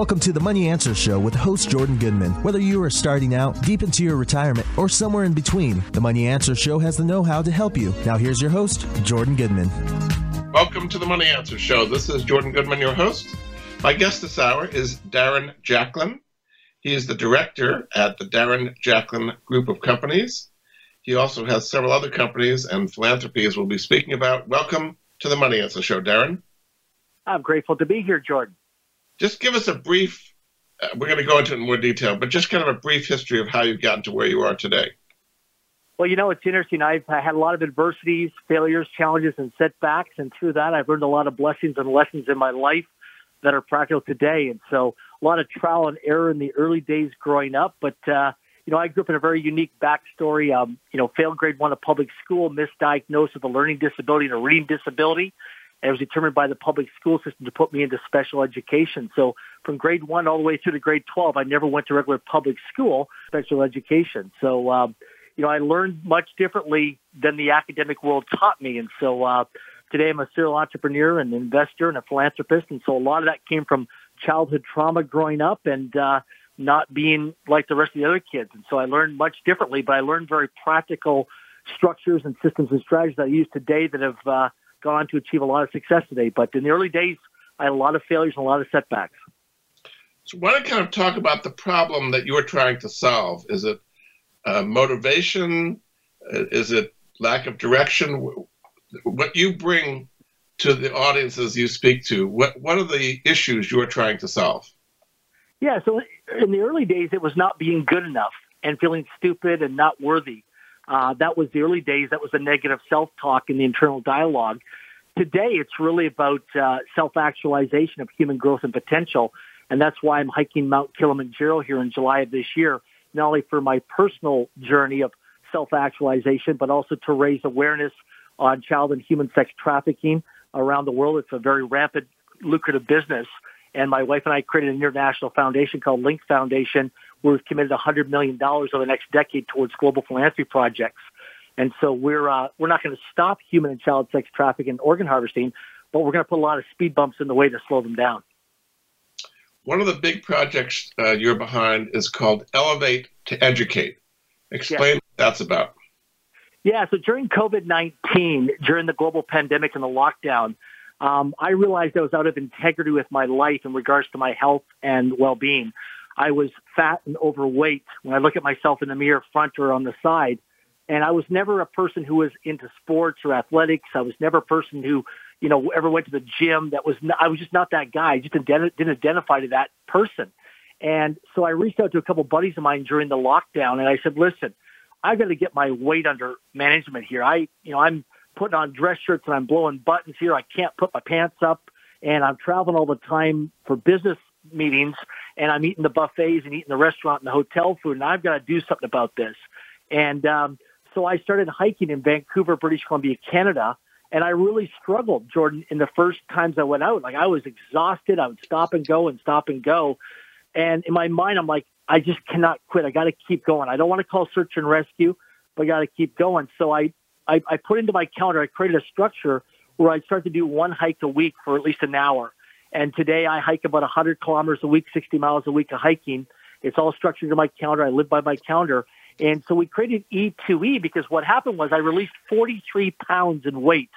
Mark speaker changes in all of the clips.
Speaker 1: Welcome to the Money Answer Show with host Jordan Goodman. Whether you are starting out, deep into your retirement, or somewhere in between, the Money Answer Show has the know how to help you. Now, here's your host, Jordan Goodman.
Speaker 2: Welcome to the Money Answer Show. This is Jordan Goodman, your host. My guest this hour is Darren Jacklin. He is the director at the Darren Jacklin Group of Companies. He also has several other companies and philanthropies we'll be speaking about. Welcome to the Money Answer Show, Darren.
Speaker 3: I'm grateful to be here, Jordan
Speaker 2: just give us a brief, uh, we're going to go into it in more detail, but just kind of a brief history of how you've gotten to where you are today.
Speaker 3: Well, you know, it's interesting. I've had a lot of adversities, failures, challenges, and setbacks. And through that, I've learned a lot of blessings and lessons in my life that are practical today. And so a lot of trial and error in the early days growing up. But, uh, you know, I grew up in a very unique backstory. Um, you know, failed grade one of public school, misdiagnosed with a learning disability and a reading disability and it was determined by the public school system to put me into special education. So from grade one all the way through to grade 12, I never went to regular public school, special education. So, um, you know, I learned much differently than the academic world taught me. And so, uh, today I'm a serial entrepreneur and investor and a philanthropist. And so a lot of that came from childhood trauma growing up and, uh, not being like the rest of the other kids. And so I learned much differently, but I learned very practical structures and systems and strategies that I use today that have, uh, gone to achieve a lot of success today. But in the early days, I had a lot of failures and a lot of setbacks.
Speaker 2: So, why don't you kind of talk about the problem that you're trying to solve? Is it uh, motivation? Uh, is it lack of direction? What you bring to the audiences you speak to, what what are the issues you're trying to solve?
Speaker 3: Yeah, so in the early days, it was not being good enough and feeling stupid and not worthy. Uh, that was the early days. That was the negative self-talk and the internal dialogue. Today, it's really about uh, self-actualization of human growth and potential, and that's why I'm hiking Mount Kilimanjaro here in July of this year, not only for my personal journey of self-actualization, but also to raise awareness on child and human sex trafficking around the world. It's a very rampant, lucrative business. And my wife and I created an international foundation called Link Foundation, We've committed $100 million over the next decade towards global philanthropy projects. And so we're, uh, we're not going to stop human and child sex trafficking and organ harvesting, but we're going to put a lot of speed bumps in the way to slow them down.
Speaker 2: One of the big projects uh, you're behind is called Elevate to Educate. Explain what that's about.
Speaker 3: Yeah, so during COVID 19, during the global pandemic and the lockdown, um, I realized I was out of integrity with my life in regards to my health and well being. I was fat and overweight when I look at myself in the mirror front or on the side. And I was never a person who was into sports or athletics. I was never a person who, you know, ever went to the gym. That was, not, I was just not that guy. I just didn't, didn't identify to that person. And so I reached out to a couple buddies of mine during the lockdown and I said, listen, I got to get my weight under management here. I, you know, I'm putting on dress shirts and I'm blowing buttons here. I can't put my pants up and I'm traveling all the time for business meetings and I'm eating the buffets and eating the restaurant and the hotel food, and I've got to do something about this. And um, so I started hiking in Vancouver, British Columbia, Canada, and I really struggled, Jordan, in the first times I went out. Like I was exhausted. I would stop and go and stop and go. And in my mind, I'm like, I just cannot quit. I got to keep going. I don't want to call search and rescue, but I got to keep going. So I, I, I put into my calendar, I created a structure where I'd start to do one hike a week for at least an hour. And today I hike about 100 kilometers a week, 60 miles a week of hiking. It's all structured in my calendar. I live by my calendar. And so we created E2E because what happened was I released 43 pounds in weight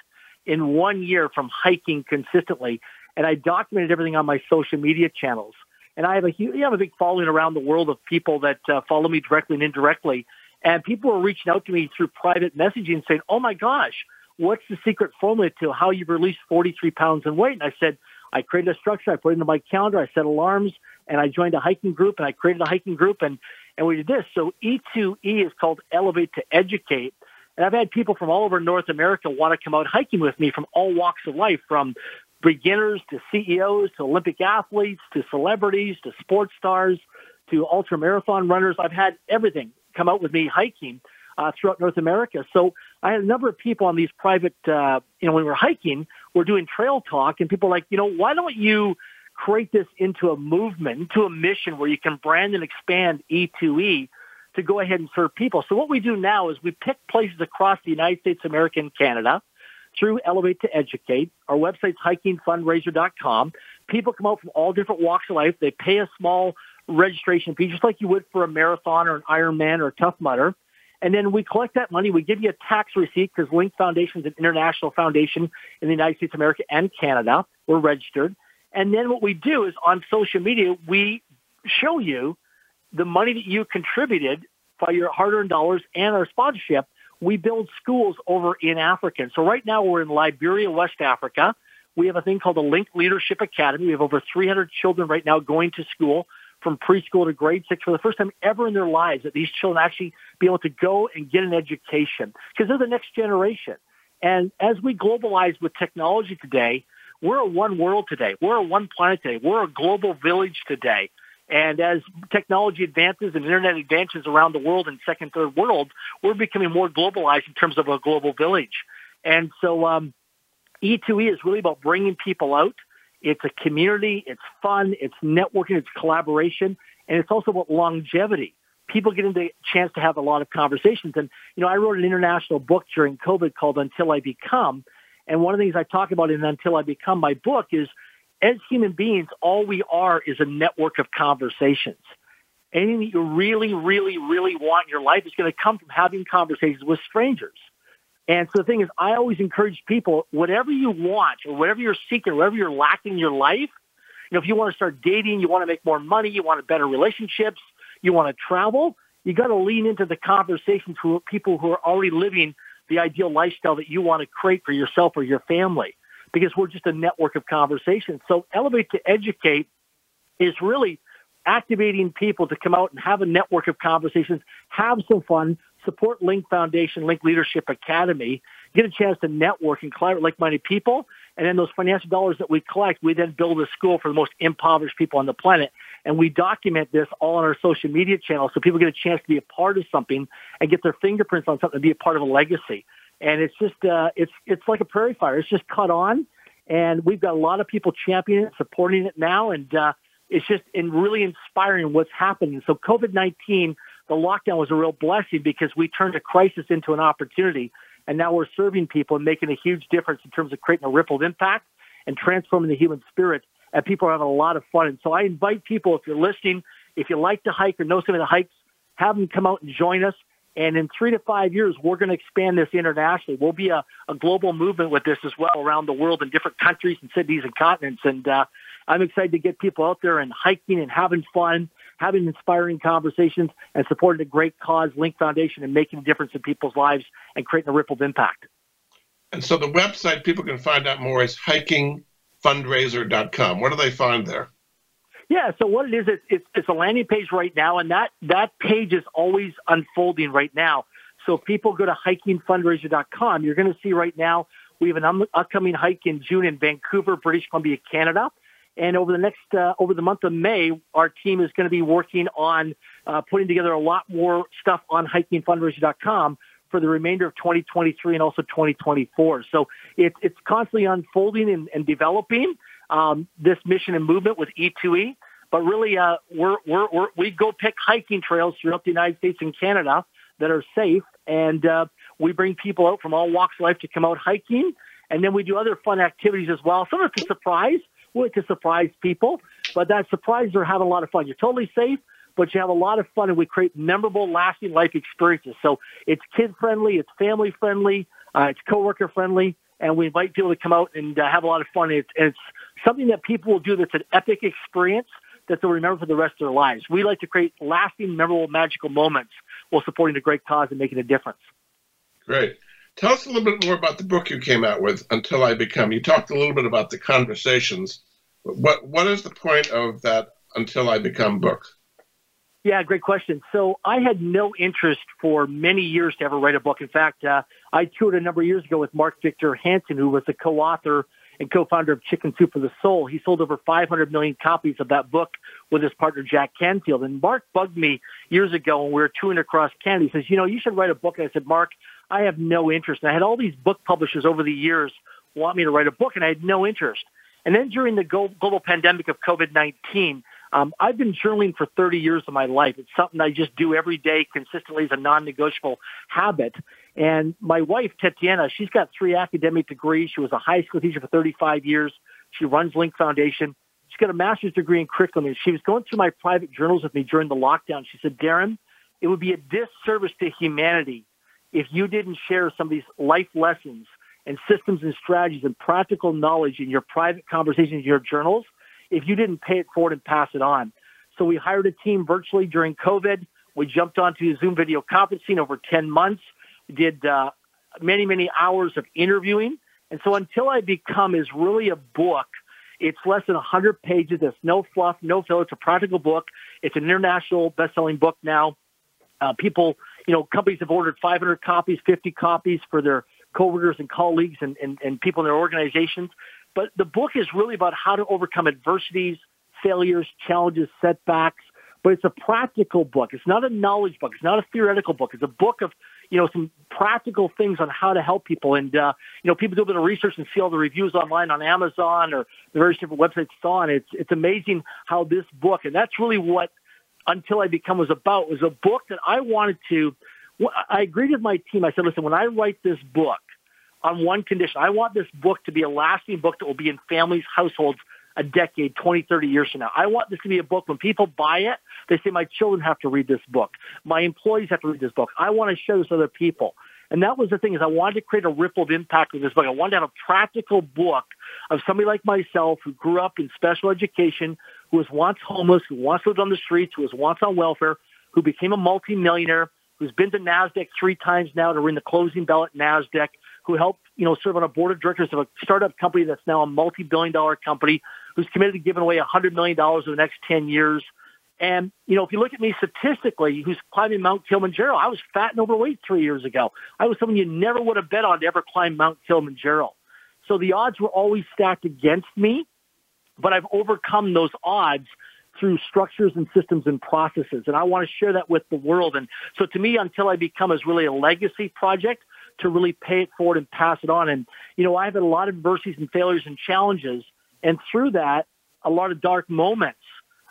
Speaker 3: in one year from hiking consistently. And I documented everything on my social media channels. And I have a huge, I have a big following around the world of people that uh, follow me directly and indirectly. And people were reaching out to me through private messaging saying, Oh my gosh, what's the secret formula to how you've released 43 pounds in weight? And I said, I created a structure. I put it into my calendar. I set alarms and I joined a hiking group and I created a hiking group and, and we did this. So E2E is called Elevate to Educate. And I've had people from all over North America want to come out hiking with me from all walks of life, from beginners to CEOs to Olympic athletes to celebrities to sports stars to ultra marathon runners. I've had everything come out with me hiking uh, throughout North America. So I had a number of people on these private, uh, you know, when we were hiking, we're doing trail talk, and people like, you know, why don't you create this into a movement, into a mission where you can brand and expand E2E to go ahead and serve people. So what we do now is we pick places across the United States, America, and Canada through Elevate to Educate. Our website's hikingfundraiser.com. People come out from all different walks of life. They pay a small registration fee, just like you would for a marathon or an Ironman or a Tough Mudder. And then we collect that money. We give you a tax receipt because Link Foundation is an international foundation in the United States of America and Canada. We're registered. And then what we do is on social media, we show you the money that you contributed by your hard-earned dollars and our sponsorship. We build schools over in Africa. so right now we're in Liberia, West Africa. We have a thing called the Link Leadership Academy. We have over 300 children right now going to school from preschool to grade six for the first time ever in their lives that these children actually be able to go and get an education because they're the next generation. And as we globalize with technology today, we're a one world today. We're a one planet today. We're a global village today. And as technology advances and internet advances around the world and second, third world, we're becoming more globalized in terms of a global village. And so um, E2E is really about bringing people out it's a community. It's fun. It's networking. It's collaboration. And it's also about longevity. People get the chance to have a lot of conversations. And, you know, I wrote an international book during COVID called Until I Become. And one of the things I talk about in Until I Become, my book, is as human beings, all we are is a network of conversations. Anything that you really, really, really want in your life is going to come from having conversations with strangers. And so the thing is, I always encourage people, whatever you want or whatever you're seeking, whatever you're lacking in your life, you know, if you want to start dating, you want to make more money, you want better relationships, you want to travel, you got to lean into the conversations with people who are already living the ideal lifestyle that you want to create for yourself or your family because we're just a network of conversations. So elevate to educate is really activating people to come out and have a network of conversations, have some fun, support Link Foundation, Link Leadership Academy, get a chance to network and collaborate with like-minded people. And then those financial dollars that we collect, we then build a school for the most impoverished people on the planet. And we document this all on our social media channels so people get a chance to be a part of something and get their fingerprints on something and be a part of a legacy. And it's just, uh, it's, it's like a prairie fire. It's just cut on. And we've got a lot of people championing it, supporting it now. And, uh, it's just in really inspiring what's happening. So COVID-19 the lockdown was a real blessing because we turned a crisis into an opportunity. And now we're serving people and making a huge difference in terms of creating a rippled impact and transforming the human spirit. And people are having a lot of fun. And so I invite people, if you're listening, if you like to hike or know some of the hikes, have them come out and join us. And in three to five years, we're going to expand this internationally. We'll be a, a global movement with this as well around the world in different countries and cities and continents. And uh, I'm excited to get people out there and hiking and having fun having inspiring conversations, and supporting a great cause, Link Foundation, and making a difference in people's lives and creating a rippled impact.
Speaker 2: And so the website people can find out more is hikingfundraiser.com. What do they find there?
Speaker 3: Yeah, so what it is, it's, it's, it's a landing page right now, and that, that page is always unfolding right now. So if people go to hikingfundraiser.com, you're going to see right now we have an upcoming hike in June in Vancouver, British Columbia, Canada. And over the next, uh, over the month of May, our team is going to be working on uh, putting together a lot more stuff on hikingfundraiser.com for the remainder of 2023 and also 2024. So it, it's constantly unfolding and, and developing um, this mission and movement with E2E. But really, uh, we're, we're, we're, we go pick hiking trails throughout the United States and Canada that are safe, and uh, we bring people out from all walks of life to come out hiking. And then we do other fun activities as well. Some of it's a surprise like to surprise people, but that surprises are having a lot of fun. You're totally safe, but you have a lot of fun, and we create memorable, lasting life experiences. So it's kid friendly, it's family friendly, uh, it's coworker friendly, and we invite people to come out and uh, have a lot of fun. It's, it's something that people will do that's an epic experience that they'll remember for the rest of their lives. We like to create lasting, memorable, magical moments while supporting a great cause and making a difference.
Speaker 2: Great. Tell us a little bit more about the book you came out with, Until I Become. You talked a little bit about the conversations. What What is the point of that Until I Become book?
Speaker 3: Yeah, great question. So I had no interest for many years to ever write a book. In fact, uh, I toured a number of years ago with Mark Victor Hansen, who was the co-author and co-founder of Chicken Soup for the Soul. He sold over 500 million copies of that book with his partner Jack Canfield. And Mark bugged me years ago when we were touring across Canada. He says, you know, you should write a book. And I said, Mark, I have no interest. And I had all these book publishers over the years want me to write a book, and I had no interest. And then during the global pandemic of COVID-19, um, I've been journaling for 30 years of my life. It's something I just do every day consistently as a non-negotiable habit. And my wife, Tatiana, she's got three academic degrees. She was a high school teacher for 35 years. She runs Link Foundation. she's got a master's degree in curriculum, and she was going through my private journals with me during the lockdown. She said, Darren, it would be a disservice to humanity if you didn't share some of these life lessons and systems and strategies and practical knowledge in your private conversations, in your journals, if you didn't pay it forward and pass it on. So we hired a team virtually during COVID. We jumped onto Zoom video conferencing over 10 months. We did uh, many, many hours of interviewing. And so Until I Become is really a book. It's less than 100 pages. It's no fluff, no filler. It's a practical book. It's an international best-selling book now. Uh, people, you know, companies have ordered 500 copies, 50 copies for their coworkers and colleagues and, and, and people in their organizations. But the book is really about how to overcome adversities, failures, challenges, setbacks. But it's a practical book. It's not a knowledge book. It's not a theoretical book. It's a book of, you know, some practical things on how to help people. And, uh, you know, people do a bit of research and see all the reviews online on Amazon or the various different websites on. It's, it's amazing how this book, and that's really what Until I Become was about, was a book that I wanted to, I agreed with my team. I said, listen, when I write this book, on one condition. I want this book to be a lasting book that will be in families, households a decade, 20, 30 years from now. I want this to be a book when people buy it, they say, my children have to read this book. My employees have to read this book. I want to show this with other people. And that was the thing is I wanted to create a ripple of impact with this book. I wanted to have a practical book of somebody like myself who grew up in special education, who was once homeless, who once lived on the streets, who was once on welfare, who became a multimillionaire, who's been to NASDAQ three times now to ring the closing bell at NASDAQ, who helped, you know, serve on a board of directors of a startup company that's now a multi-billion dollar company, who's committed to giving away $100 million over the next 10 years. And, you know, if you look at me statistically, who's climbing Mount Kilimanjaro, I was fat and overweight three years ago. I was someone you never would have bet on to ever climb Mount Kilimanjaro. So the odds were always stacked against me, but I've overcome those odds through structures and systems and processes. And I want to share that with the world. And so to me, Until I Become is really a legacy project to really pay it forward and pass it on. And, you know, I've had a lot of adversities and failures and challenges. And through that, a lot of dark moments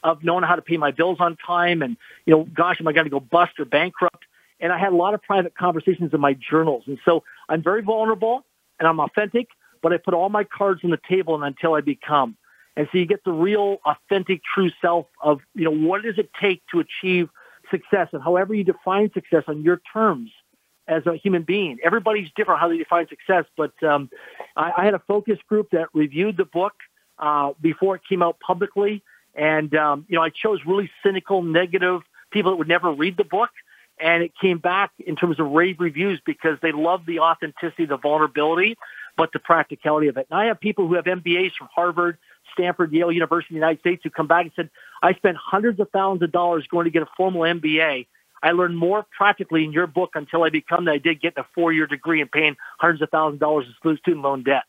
Speaker 3: of knowing how to pay my bills on time and, you know, gosh, am I going to go bust or bankrupt? And I had a lot of private conversations in my journals. And so I'm very vulnerable and I'm authentic, but I put all my cards on the table and until I become. And so you get the real, authentic, true self of, you know, what does it take to achieve success and however you define success on your terms as a human being. Everybody's different how they define success, but um, I, I, had a focus group that reviewed the book uh, before it came out publicly, and um, you know I chose really cynical, negative people that would never read the book, and it came back in terms of rave reviews because they love the authenticity, the vulnerability, but the practicality of it. And I have people who have MBAs from Harvard, Stanford, Yale University in the United States who come back and said, I spent hundreds of thousands of dollars going to get a formal MBA I learned more practically in your book until I become than I did getting a four-year degree and paying hundreds of thousands of dollars in student loan debt.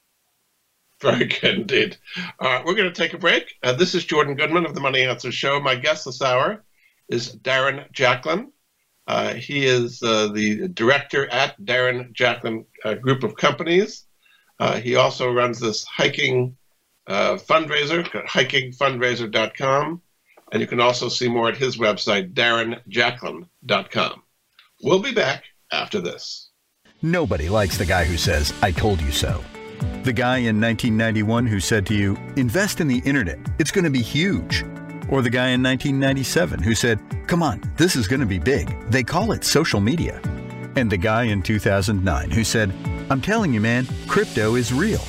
Speaker 2: Very good indeed. Uh, we're going to take a break. Uh, this is Jordan Goodman of the Money Answer Show. My guest this hour is Darren Jacklin. Uh, he is uh, the director at Darren Jacklin uh, Group of Companies. Uh, he also runs this hiking Uh, fundraiser, hikingfundraiser.com. And you can also see more at his website, darrenjacklin.com. We'll be back after this.
Speaker 4: Nobody likes the guy who says, I told you so. The guy in 1991 who said to you, invest in the internet, it's going to be huge. Or the guy in 1997 who said, come on, this is going to be big. They call it social media. And the guy in 2009 who said, I'm telling you, man, crypto is real.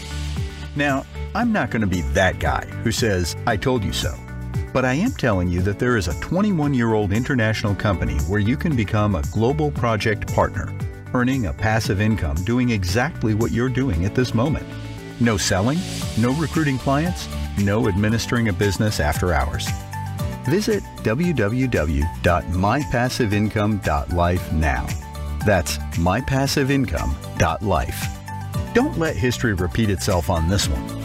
Speaker 4: Now, I'm not going to be that guy who says, I told you so. But I am telling you that there is a 21 year old international company where you can become a global project partner, earning a passive income doing exactly what you're doing at this moment. No selling, no recruiting clients, no administering a business after hours. Visit www.mypassiveincome.life now. That's mypassiveincome.life. Don't let history repeat itself on this one.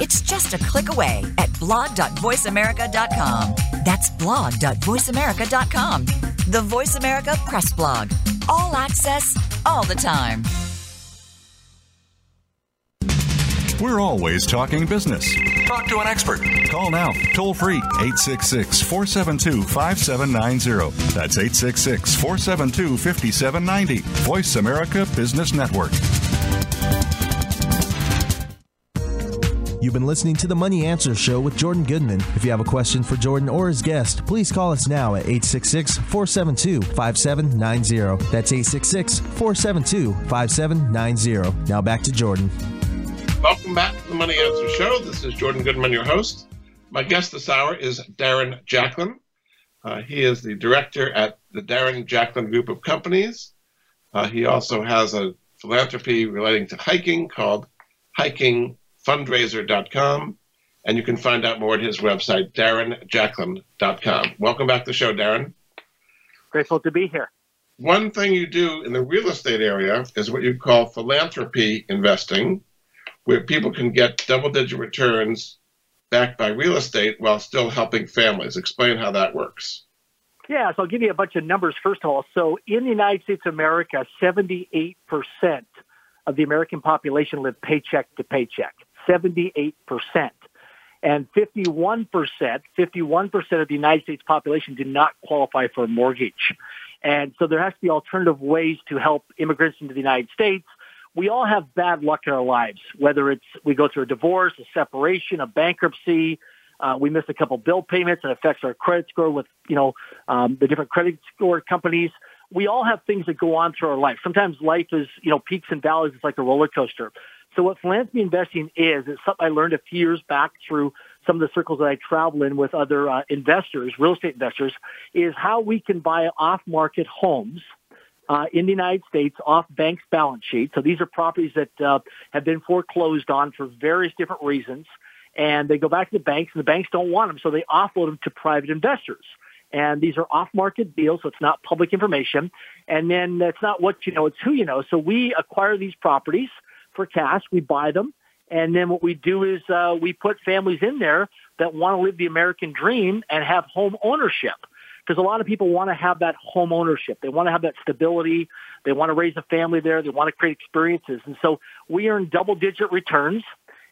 Speaker 5: It's just a click away at blog.voiceamerica.com. That's blog.voiceamerica.com. The Voice America Press Blog. All access, all the time.
Speaker 6: We're always talking business. Talk to an expert. Call now, toll free, 866 472 5790. That's 866 472 5790. Voice America Business Network.
Speaker 1: You've been listening to the Money Answer Show with Jordan Goodman. If you have a question for Jordan or his guest, please call us now at 866 472 5790. That's 866 472 5790. Now back to Jordan.
Speaker 2: Welcome back to the Money Answer Show. This is Jordan Goodman, your host. My guest this hour is Darren Jacklin. Uh, he is the director at the Darren Jacklin Group of Companies. Uh, he also has a philanthropy relating to hiking called hikingfundraiser.com. And you can find out more at his website, darrenjacklin.com. Welcome back to the show, Darren.
Speaker 3: Grateful to be here.
Speaker 2: One thing you do in the real estate area is what you call philanthropy investing where people can get double digit returns backed by real estate while still helping families. Explain how that works.
Speaker 3: Yeah, so I'll give you a bunch of numbers first of all. So in the United States of America, 78% of the American population live paycheck to paycheck. 78%. And 51%, 51% of the United States population do not qualify for a mortgage. And so there has to be alternative ways to help immigrants into the United States we all have bad luck in our lives, whether it's we go through a divorce, a separation, a bankruptcy, uh, we miss a couple bill payments, it affects our credit score with, you know, um, the different credit score companies. We all have things that go on through our life. Sometimes life is, you know, peaks and valleys. It's like a roller coaster. So what philanthropy investing is, is something I learned a few years back through some of the circles that I travel in with other uh, investors, real estate investors, is how we can buy off-market homes – uh, in the United States off banks' balance sheets. So these are properties that uh, have been foreclosed on for various different reasons, and they go back to the banks, and the banks don't want them, so they offload them to private investors. And these are off-market deals, so it's not public information. And then it's not what you know, it's who you know. So we acquire these properties for cash, we buy them, and then what we do is uh, we put families in there that want to live the American dream and have home ownership because a lot of people want to have that home ownership. They want to have that stability. They want to raise a family there. They want to create experiences. And so we earn double digit returns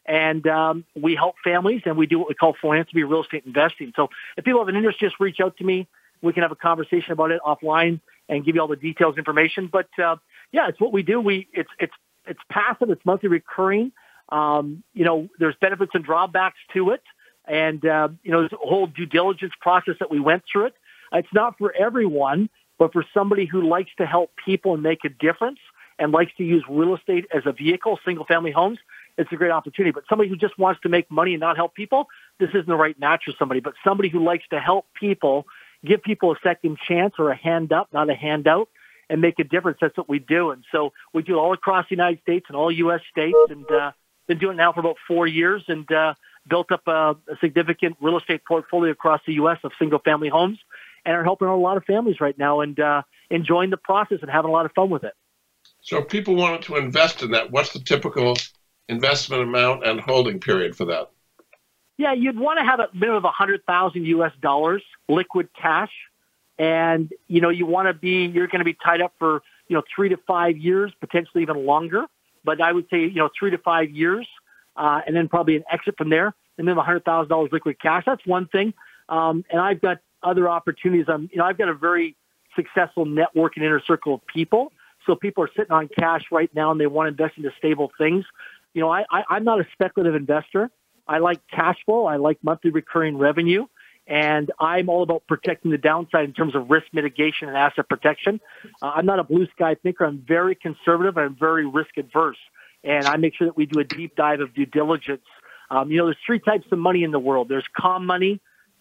Speaker 3: and um, we help families and we do what we call philanthropy real estate investing. So if people have an interest, just reach out to me. We can have a conversation about it offline and give you all the details information. But uh, yeah, it's what we do. We it's it's it's passive. It's monthly recurring. Um, you know, there's benefits and drawbacks to it, and uh, you know, there's a whole due diligence process that we went through it. It's not for everyone, but for somebody who likes to help people and make a difference and likes to use real estate as a vehicle, single family homes, it's a great opportunity. But somebody who just wants to make money and not help people, this isn't the right match for somebody. But somebody who likes to help people, give people a second chance or a hand up, not a handout, and make a difference. That's what we do. And so we do it all across the United States and all U.S. states, and uh, been doing it now for about four years, and uh, built up a, a significant real estate portfolio across the U.S. of single family homes and are helping a lot of families right now and uh, enjoying the process and having a lot of fun with it.
Speaker 2: So, if people wanted to invest in that, what's the typical investment amount and holding period for that?
Speaker 3: Yeah, you'd want to have a minimum of a hundred thousand U.S. dollars liquid cash, and you know you want to be you're going to be tied up for you know three to five years, potentially even longer. But I would say you know three to five years, uh, and then probably an exit from there. And then a hundred thousand dollars liquid cash. That's one thing. Um, and I've got other opportunities. I'm, you know, I've got a very successful network and inner circle of people. So people are sitting on cash right now and they want to invest into stable things. You know, I, I, I'm not a speculative investor. I like cash flow. I like monthly recurring revenue. And I'm all about protecting the downside in terms of risk mitigation and asset protection. Uh, I'm not a blue sky thinker. I'm very conservative. I'm very risk adverse. And I make sure that we do a deep dive of due diligence. Um, you know, there's three types of money in the world. There's calm money,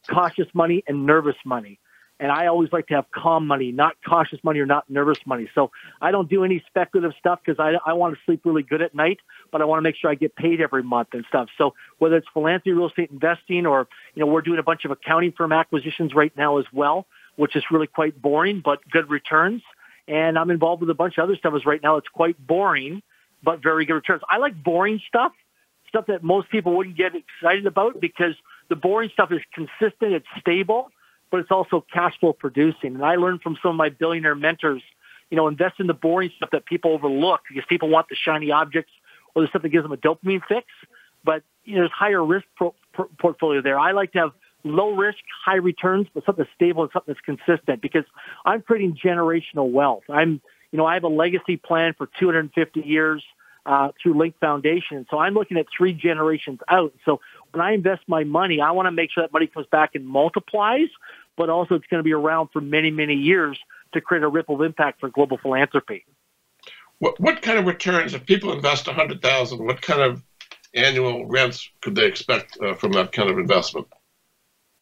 Speaker 3: cautious money and nervous money. And I always like to have calm money, not cautious money or not nervous money. So I don't do any speculative stuff because I, I want to sleep really good at night, but I want to make sure I get paid every month and stuff. So whether it's philanthropy, real estate investing, or, you know, we're doing a bunch of accounting firm acquisitions right now as well, which is really quite boring, but good returns. And I'm involved with a bunch of other stuff as right now. It's quite boring, but very good returns. I like boring stuff stuff that most people wouldn't get excited about because the boring stuff is consistent, it's stable, but it's also cash flow producing. And I learned from some of my billionaire mentors, you know, invest in the boring stuff that people overlook because people want the shiny objects or the stuff that gives them a dopamine fix. But you know, there's higher risk pro- portfolio there. I like to have low risk, high returns, but something stable and something that's consistent because I'm creating generational wealth. I'm, you know, I have a legacy plan for 250 years uh, through Link Foundation. So I'm looking at three generations out. So when I invest my money, I want to make sure that money comes back and multiplies, but also it's going to be around for many, many years to create a ripple of impact for global philanthropy.
Speaker 2: What, what kind of returns, if people invest 100000 what kind of annual rents could they expect uh, from that kind of investment?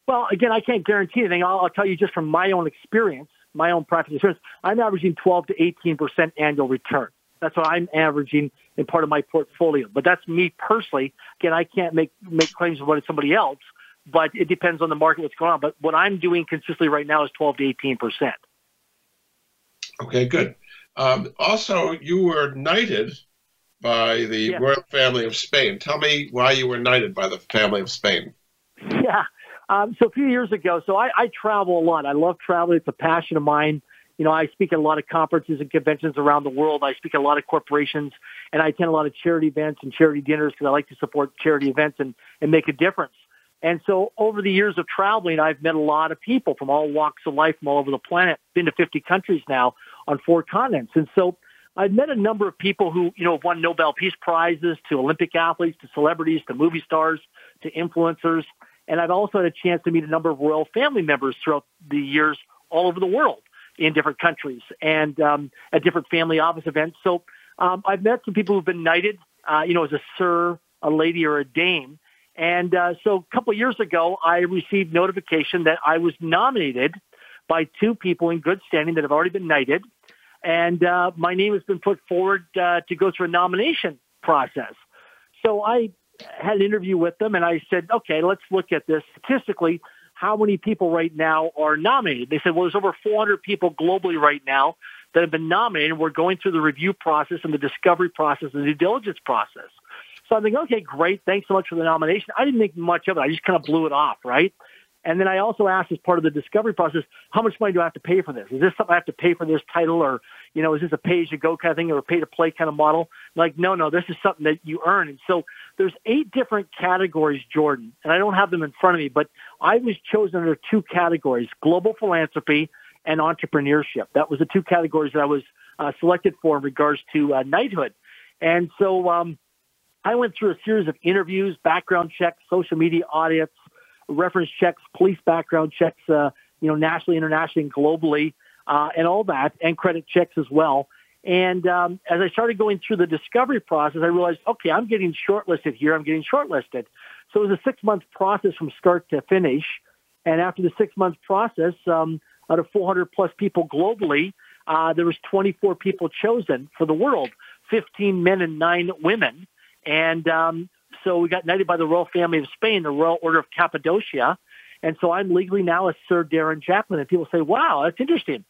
Speaker 3: Well, again, I can't guarantee anything. I'll, I'll tell you just from my own experience, my own practice experience, I'm averaging 12 to 18 percent annual return. That's what I'm averaging in part of my portfolio. But that's me personally. Again, I can't make make claims about somebody else, but it depends on the market what's going on. But what I'm doing consistently right now is 12 to 18 percent.
Speaker 2: Okay, good. Um, also, you were knighted by the yes. royal family of Spain. Tell me why you were knighted by the family of Spain.
Speaker 3: Yeah. Um, so a few years ago, so I, I travel a lot. I love traveling. It's a passion of mine. You know, I speak at a lot of conferences and conventions around the world. I speak at a lot of corporations, and I attend a lot of charity events and charity dinners because I like to support charity events and, and make a difference. And so over the years of traveling, I've met a lot of people from all walks of life from all over the planet. Been to 50 countries now on four continents. And so I've met a number of people who, you know, have won Nobel Peace Prizes to Olympic athletes, to celebrities, to movie stars, to influencers. And I've also had a chance to meet a number of royal family members throughout the years all over the world in different countries and um, at different family office events. So um, I've met some people who've been knighted, uh, you know, as a sir, a lady, or a dame. And uh, so a couple of years ago, I received notification that I was nominated by two people in good standing that have already been knighted. And uh, my name has been put forward uh, to go through a nomination process. So I had an interview with them and I said, okay, let's look at this statistically. How many people right now are nominated? They said, well, there's over 400 people globally right now that have been nominated. We're going through the review process and the discovery process and the due diligence process. So I'm thinking, okay, great. Thanks so much for the nomination. I didn't think much of it. I just kind of blew it off, right? And then I also asked as part of the discovery process, how much money do I have to pay for this? Is this something I have to pay for this title or, you know, is this a pay as you go kind of thing or a pay to play kind of model? Like, no, no, this is something that you earn. And so there's eight different categories, Jordan, and I don't have them in front of me, but I was chosen under two categories, global philanthropy and entrepreneurship. That was the two categories that I was uh, selected for in regards to uh, knighthood. And so, um, I went through a series of interviews, background checks, social media audits, reference checks, police background checks, uh, you know, nationally, internationally, and globally, uh, and all that, and credit checks as well. And um, as I started going through the discovery process, I realized, okay, I'm getting shortlisted here. I'm getting shortlisted. So it was a six month process from start to finish. And after the six month process, um, out of 400 plus people globally, uh, there was 24 people chosen for the world, 15 men and nine women. And um, so we got knighted by the royal family of Spain, the Royal Order of Cappadocia. And so I'm legally now a Sir Darren Jacklin. And people say, wow, that's interesting.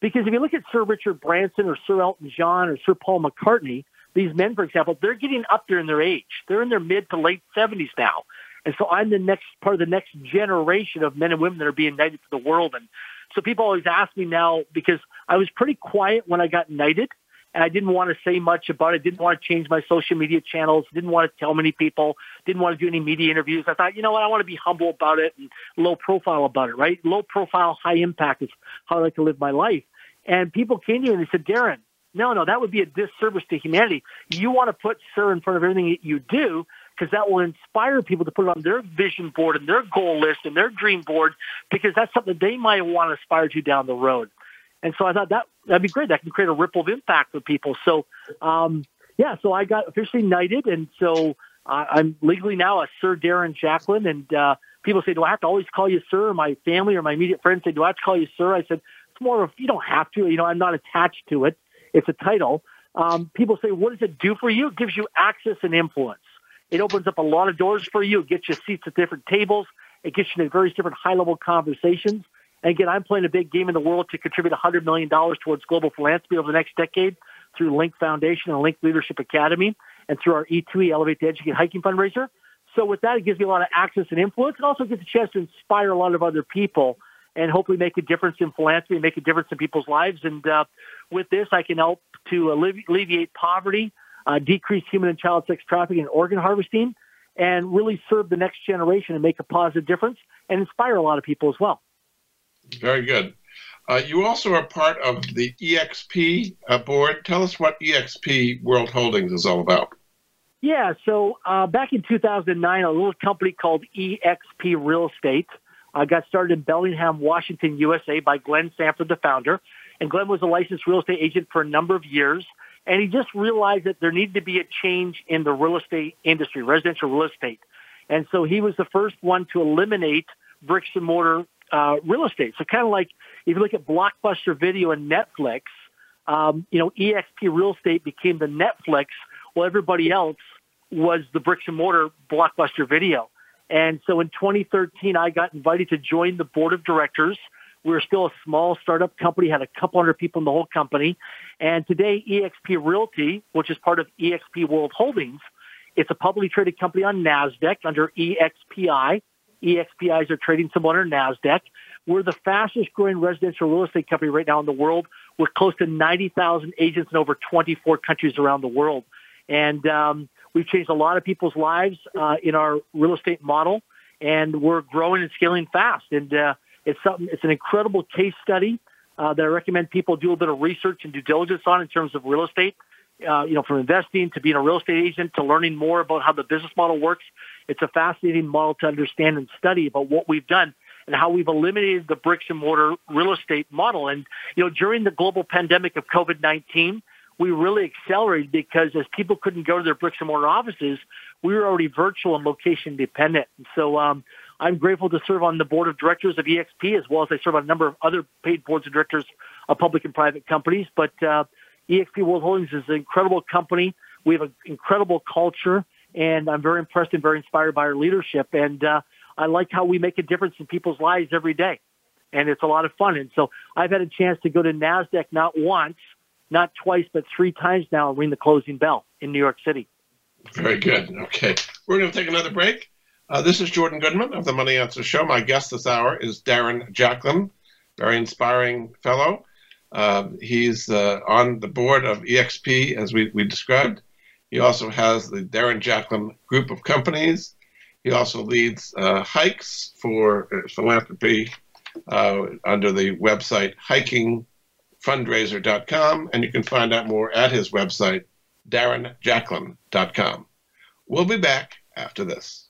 Speaker 3: Because if you look at Sir Richard Branson or Sir Elton John or Sir Paul McCartney, these men, for example, they're getting up there in their age. They're in their mid to late 70s now. And so I'm the next part of the next generation of men and women that are being knighted for the world. And so people always ask me now because I was pretty quiet when I got knighted and I didn't want to say much about it. Didn't want to change my social media channels. Didn't want to tell many people. Didn't want to do any media interviews. I thought, you know what? I want to be humble about it and low profile about it. Right? Low profile, high impact is how I like to live my life. And people came to me and they said, Darren, no, no, that would be a disservice to humanity. You want to put Sir in front of everything that you do because that will inspire people to put it on their vision board and their goal list and their dream board because that's something they might want to aspire to down the road. And so I thought that that'd be great. That can create a ripple of impact for people. So, um, yeah, so I got officially knighted, and so uh, I'm legally now a Sir Darren Jacklin. And uh, people say, "Do I have to always call you Sir?" My family or my immediate friends say, "Do I have to call you Sir?" I said, "It's more of you don't have to. You know, I'm not attached to it. It's a title." Um, people say, "What does it do for you?" It gives you access and influence. It opens up a lot of doors for you. It gets you seats at different tables. It gets you into various different high-level conversations. And again, I'm playing a big game in the world to contribute $100 million towards global philanthropy over the next decade through Link Foundation and Link Leadership Academy. and through our E2E Elevate to Educate hiking fundraiser. So with that, it gives me a lot of access and influence. and also gives a chance to inspire a lot of other people and hopefully make a difference in philanthropy, and make a difference in people's lives. And uh, with this, I can help to alleviate poverty, uh, decrease human and child sex trafficking and organ harvesting, and really serve the next generation and make a positive difference and inspire a lot of people as well.
Speaker 2: Very good. Uh, you also are part of the EXP uh, board. Tell us what EXP World Holdings is all about.
Speaker 3: Yeah, so uh, back in 2009, a little company called EXP Real Estate uh, got started in Bellingham, Washington, USA by Glenn Sanford, the founder. And Glenn was a licensed real estate agent for a number of years. And he just realized that there needed to be a change in the real estate industry, residential real estate. And so he was the first one to eliminate bricks and mortar uh, real estate. So kind of like if you look at Blockbuster Video and Netflix, um, you know, EXP Real Estate became the Netflix while everybody else was the bricks and mortar Blockbuster Video. And so in 2013, I got invited to join the board of directors. We were still a small startup company, had a couple hundred people in the whole company. And today, EXP Realty, which is part of EXP World Holdings, it's a publicly traded company on NASDAQ under EXPI. EXPIs are trading symbol under NASDAQ. We're the fastest growing residential real estate company right now in the world. We're close to 90,000 agents in over 24 countries around the world. And um, we've changed a lot of people's lives uh, in our real estate model, and we're growing and scaling fast. And uh, it's something. It's an incredible case study uh, that I recommend people do a bit of research and due diligence on in terms of real estate. Uh, you know, from investing to being a real estate agent to learning more about how the business model works. It's a fascinating model to understand and study about what we've done and how we've eliminated the bricks and mortar real estate model. And, you know, during the global pandemic of COVID-19, we really accelerated because as people couldn't go to their bricks and mortar offices, we were already virtual and location dependent. And so um, I'm grateful to serve on the board of directors of EXP as well as I serve on a number of other paid boards of directors of public and private companies. But uh, EXP World Holdings is an incredible company. We have an incredible culture, and I'm very impressed and very inspired by our leadership. And uh, I like how we make a difference in people's lives every day. And it's a lot of fun. And so I've had a chance to go to NASDAQ not once, not twice, but three times now and ring the closing bell in New York City.
Speaker 2: Very good. Okay. We're going to take another break. Uh, this is Jordan Goodman of the Money Answer Show. My guest this hour is Darren Jacklin, very inspiring fellow. Uh, he's uh, on the board of EXP, as we, we described. He also has the Darren Jacklin group of companies. He also leads uh, hikes for uh, philanthropy uh, under the website hikingfundraiser.com, and you can find out more at his website, darrenjacklin.com. We'll be back after this.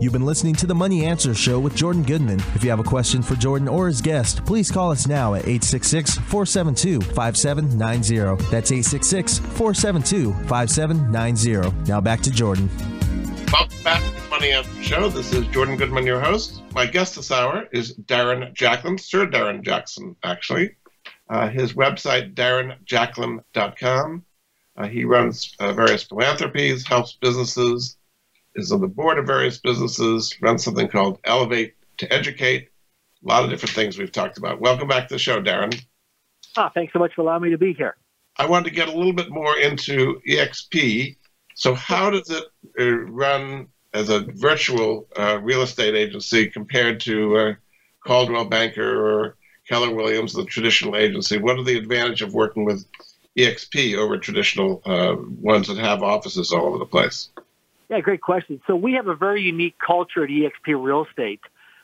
Speaker 1: You've been listening to the Money Answer Show with Jordan Goodman. If you have a question for Jordan or his guest, please call us now at 866 472 5790. That's 866 472 5790. Now back to Jordan.
Speaker 2: Welcome back to the Money Answer Show. This is Jordan Goodman, your host. My guest this hour is Darren Jacklin, Sir Darren Jackson, actually. Uh, his website, darrenjacklin.com. Uh, he runs uh, various philanthropies, helps businesses, is on the board of various businesses, runs something called Elevate to Educate. A lot of different things we've talked about. Welcome back to the show, Darren.
Speaker 3: Ah, thanks so much for allowing me to be here.
Speaker 2: I wanted to get a little bit more into EXP. So, how does it uh, run as a virtual uh, real estate agency compared to uh, Coldwell Banker or Keller Williams, the traditional agency? What are the advantage of working with EXP over traditional uh, ones that have offices all over the place?
Speaker 3: Yeah, great question. So we have a very unique culture at EXP Real Estate,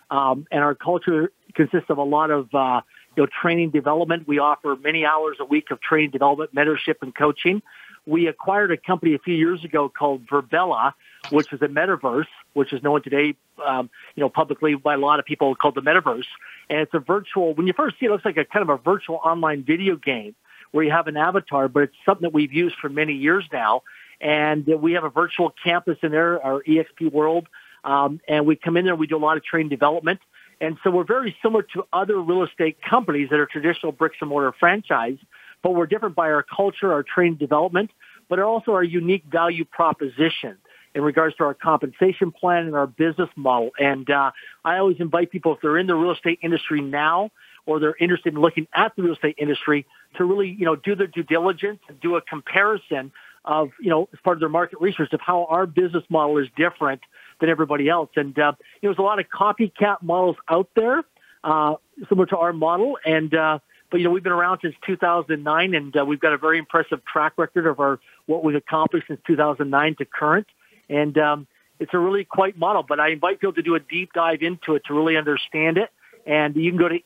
Speaker 3: um, and our culture consists of a lot of uh, you know training development. We offer many hours a week of training development, mentorship, and coaching. We acquired a company a few years ago called VirBELA, which is a metaverse, which is known today, um, you know, publicly by a lot of people called the metaverse. And it's a virtual. When you first see it, it looks like a kind of a virtual online video game where you have an avatar, but it's something that we've used for many years now. And we have a virtual campus in there, our EXP World. Um, and we come in there, we do a lot of training development. And so we're very similar to other real estate companies that are traditional bricks and mortar franchise, but we're different by our culture, our training development, but also our unique value proposition in regards to our compensation plan and our business model. And uh, I always invite people, if they're in the real estate industry now or they're interested in looking at the real estate industry, to really, you know, do their due diligence do a comparison of, you know, as part of their market research of how our business model is different than everybody else. And, uh, you know, there's a lot of copycat models out there, uh, similar to our model. And, uh, but, you know, we've been around since 2009 and uh, we've got a very impressive track record of our, what we've accomplished since 2009 to current. And, um, it's a really quite model, but I invite people to do a deep dive into it to really understand it. And you can go to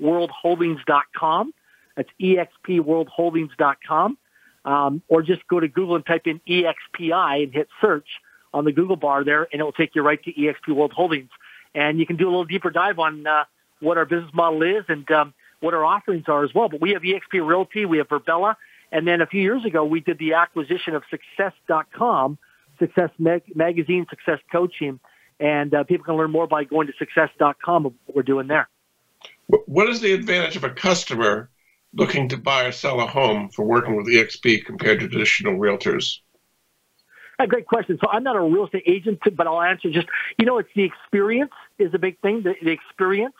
Speaker 3: expworldholdings.com. That's expworldholdings.com um, or just go to Google and type in EXPI and hit search on the Google bar there, and it will take you right to EXP World Holdings. And you can do a little deeper dive on uh, what our business model is and um, what our offerings are as well. But we have EXP Realty, we have VirBELA, and then a few years ago we did the acquisition of Success.com, Success Mag- Magazine, Success Coaching, and uh, people can learn more by going to Success.com of what we're doing there.
Speaker 2: What is the advantage of a customer looking to buy or sell a home for working with EXP compared to traditional realtors?
Speaker 3: A great question. So I'm not a real estate agent, but I'll answer just, you know, it's the experience is a big thing, the, the experience.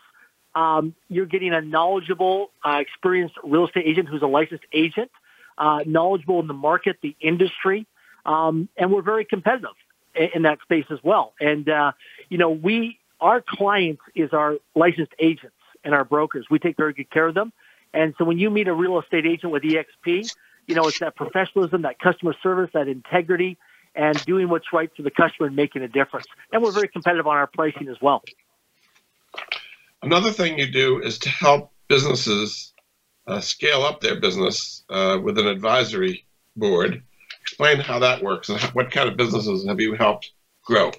Speaker 3: Um, you're getting a knowledgeable, uh, experienced real estate agent who's a licensed agent, uh, knowledgeable in the market, the industry, um, and we're very competitive in, in, that space as well. And, uh, you know, we, our clients is our licensed agents and our brokers. We take very good care of them. And so when you meet a real estate agent with EXP, you know, it's that professionalism, that customer service, that integrity, and doing what's right for the customer and making a difference. And we're very competitive on our pricing as well.
Speaker 2: Another thing you do is to help businesses uh, scale up their business uh, with an advisory board. Explain how that works and what kind of businesses have you helped grow?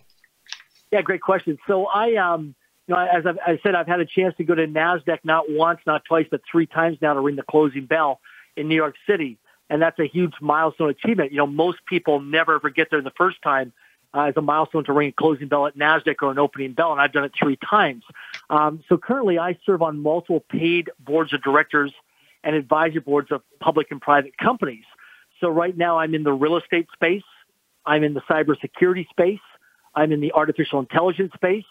Speaker 3: Yeah, great question. So I um, you know, as I've, I said, I've had a chance to go to NASDAQ not once, not twice, but three times now to ring the closing bell in New York City. And that's a huge milestone achievement. You know, most people never ever get there the first time uh, as a milestone to ring a closing bell at NASDAQ or an opening bell. And I've done it three times. Um, so currently I serve on multiple paid boards of directors and advisory boards of public and private companies. So right now I'm in the real estate space. I'm in the cybersecurity space. I'm in the artificial intelligence space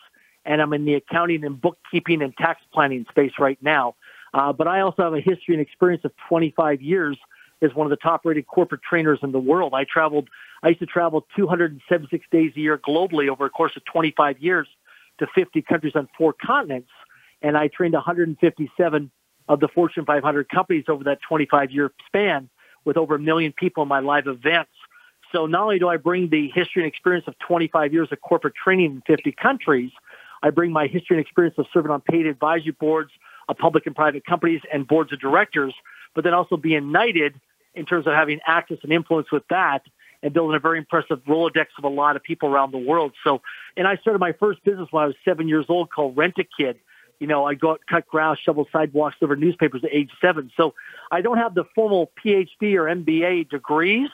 Speaker 3: and I'm in the accounting and bookkeeping and tax planning space right now. Uh, but I also have a history and experience of 25 years as one of the top rated corporate trainers in the world. I traveled, I used to travel 276 days a year globally over a course of 25 years to 50 countries on four continents. And I trained 157 of the Fortune 500 companies over that 25 year span with over a million people in my live events. So not only do I bring the history and experience of 25 years of corporate training in 50 countries, I bring my history and experience of serving on paid advisory boards of public and private companies and boards of directors, but then also being knighted in terms of having access and influence with that and building a very impressive Rolodex of a lot of people around the world. So, and I started my first business when I was seven years old called Rent a Kid. You know, I go out, cut grass, shovel sidewalks, deliver newspapers at age seven. So I don't have the formal PhD or MBA degrees,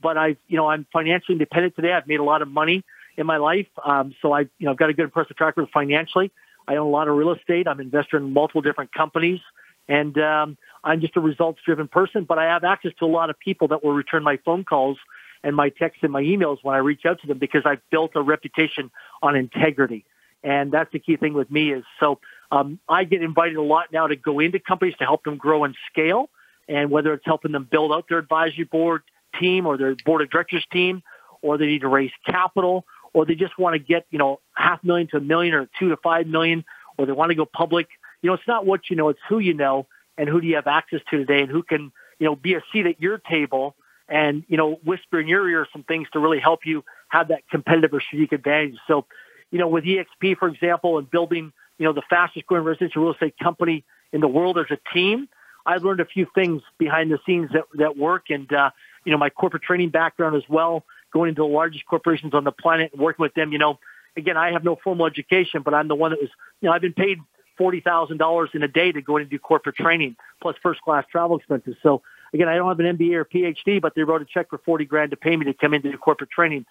Speaker 3: but I've, you know, I'm financially independent today. I've made a lot of money in my life. Um, so I, you know, I've got a good impressive track record financially. I own a lot of real estate. I'm an investor in multiple different companies. And um, I'm just a results driven person, but I have access to a lot of people that will return my phone calls and my texts and my emails when I reach out to them because I've built a reputation on integrity. And that's the key thing with me is so um, I get invited a lot now to go into companies to help them grow and scale. And whether it's helping them build out their advisory board team or their board of directors team, or they need to raise capital, or they just want to get, you know, half million to a million or two to five million, or they want to go public. You know, it's not what you know, it's who you know and who do you have access to today and who can, you know, be a seat at your table and, you know, whisper in your ear some things to really help you have that competitive or strategic advantage. So, you know, with EXP, for example, and building, you know, the fastest growing residential real estate company in the world as a team, I've learned a few things behind the scenes that, that work. And, uh, you know, my corporate training background as well, going into the largest corporations on the planet and working with them, you know, again, I have no formal education, but I'm the one that was, you know, I've been paid $40,000 in a day to go in and do corporate training plus first class travel expenses. So again, I don't have an MBA or PhD, but they wrote a check for 40 grand to pay me to come in to do corporate training.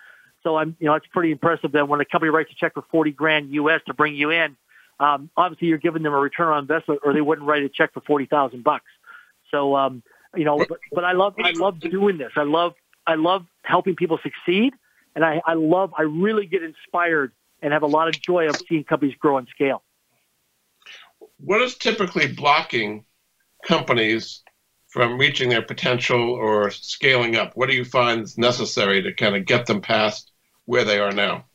Speaker 3: So I'm, you know, it's pretty impressive that when a company writes a check for 40 grand US to bring you in, um, obviously you're giving them a return on investment or they wouldn't write a check for 40,000 bucks. So, um, you know, but, but I love, I love doing this. I love, I love helping people succeed. And I, I love, I really get inspired and have a lot of joy of seeing companies grow and scale
Speaker 2: what is typically blocking companies from reaching their potential or scaling up? What do you find is necessary to kind of get them past where they are now?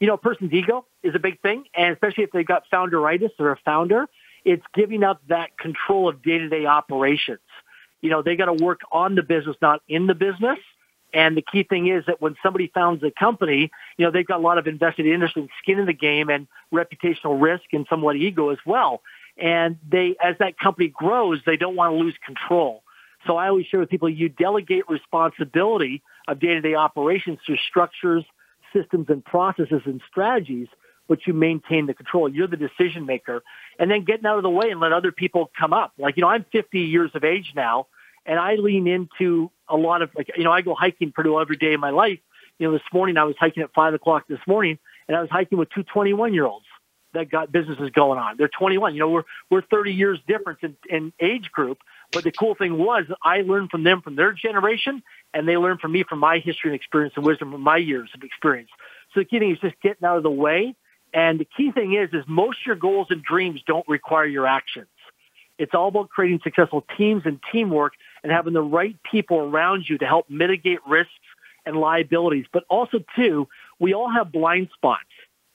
Speaker 3: You know, a person's ego is a big thing, and especially if they've got founderitis or a founder, it's giving up that control of day-to-day operations. You know, they got to work on the business, not in the business. And the key thing is that when somebody founds a company, you know, they've got a lot of invested interest and skin in the game and reputational risk and somewhat ego as well. And they, as that company grows, they don't want to lose control. So I always share with people, you delegate responsibility of day-to-day operations through structures, systems, and processes and strategies, but you maintain the control. You're the decision maker. And then getting out of the way and let other people come up. Like, you know, I'm 50 years of age now and I lean into a lot of like you know I go hiking Purdue every day of my life. You know, this morning I was hiking at five o'clock this morning, and I was hiking with two 21 year olds that got businesses going on. They're 21. You know, we're we're 30 years difference in, in age group. But the cool thing was I learned from them from their generation, and they learned from me from my history and experience and wisdom from my years of experience. So the key thing is just getting out of the way. And the key thing is, is most of your goals and dreams don't require your actions. It's all about creating successful teams and teamwork and having the right people around you to help mitigate risks and liabilities. But also, too, we all have blind spots.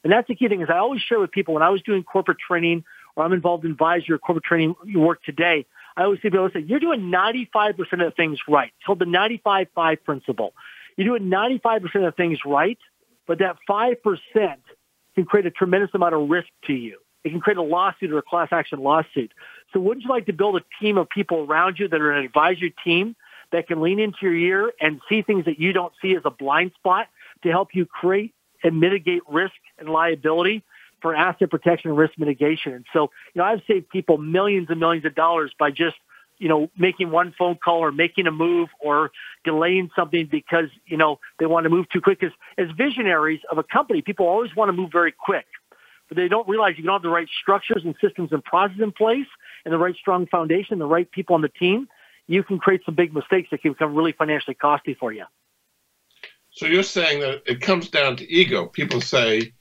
Speaker 3: And that's the key thing is I always share with people when I was doing corporate training or I'm involved in advisory or corporate training work today, I always say people say, you're doing 95% of the things right. It's called the 95-5 principle. You're doing 95% of the things right, but that 5% can create a tremendous amount of risk to you. It can create a lawsuit or a class action lawsuit. So wouldn't you like to build a team of people around you that are an advisory team that can lean into your ear and see things that you don't see as a blind spot to help you create and mitigate risk and liability for asset protection and risk mitigation. And so, you know, I've saved people millions and millions of dollars by just, you know, making one phone call or making a move or delaying something because, you know, they want to move too quick. As, as visionaries of a company, people always want to move very quick but they don't realize you don't have the right structures and systems and processes in place and the right strong foundation, the right people on the team, you can create some big mistakes that can become really financially costly for you.
Speaker 2: So you're saying that it comes down to ego. People say,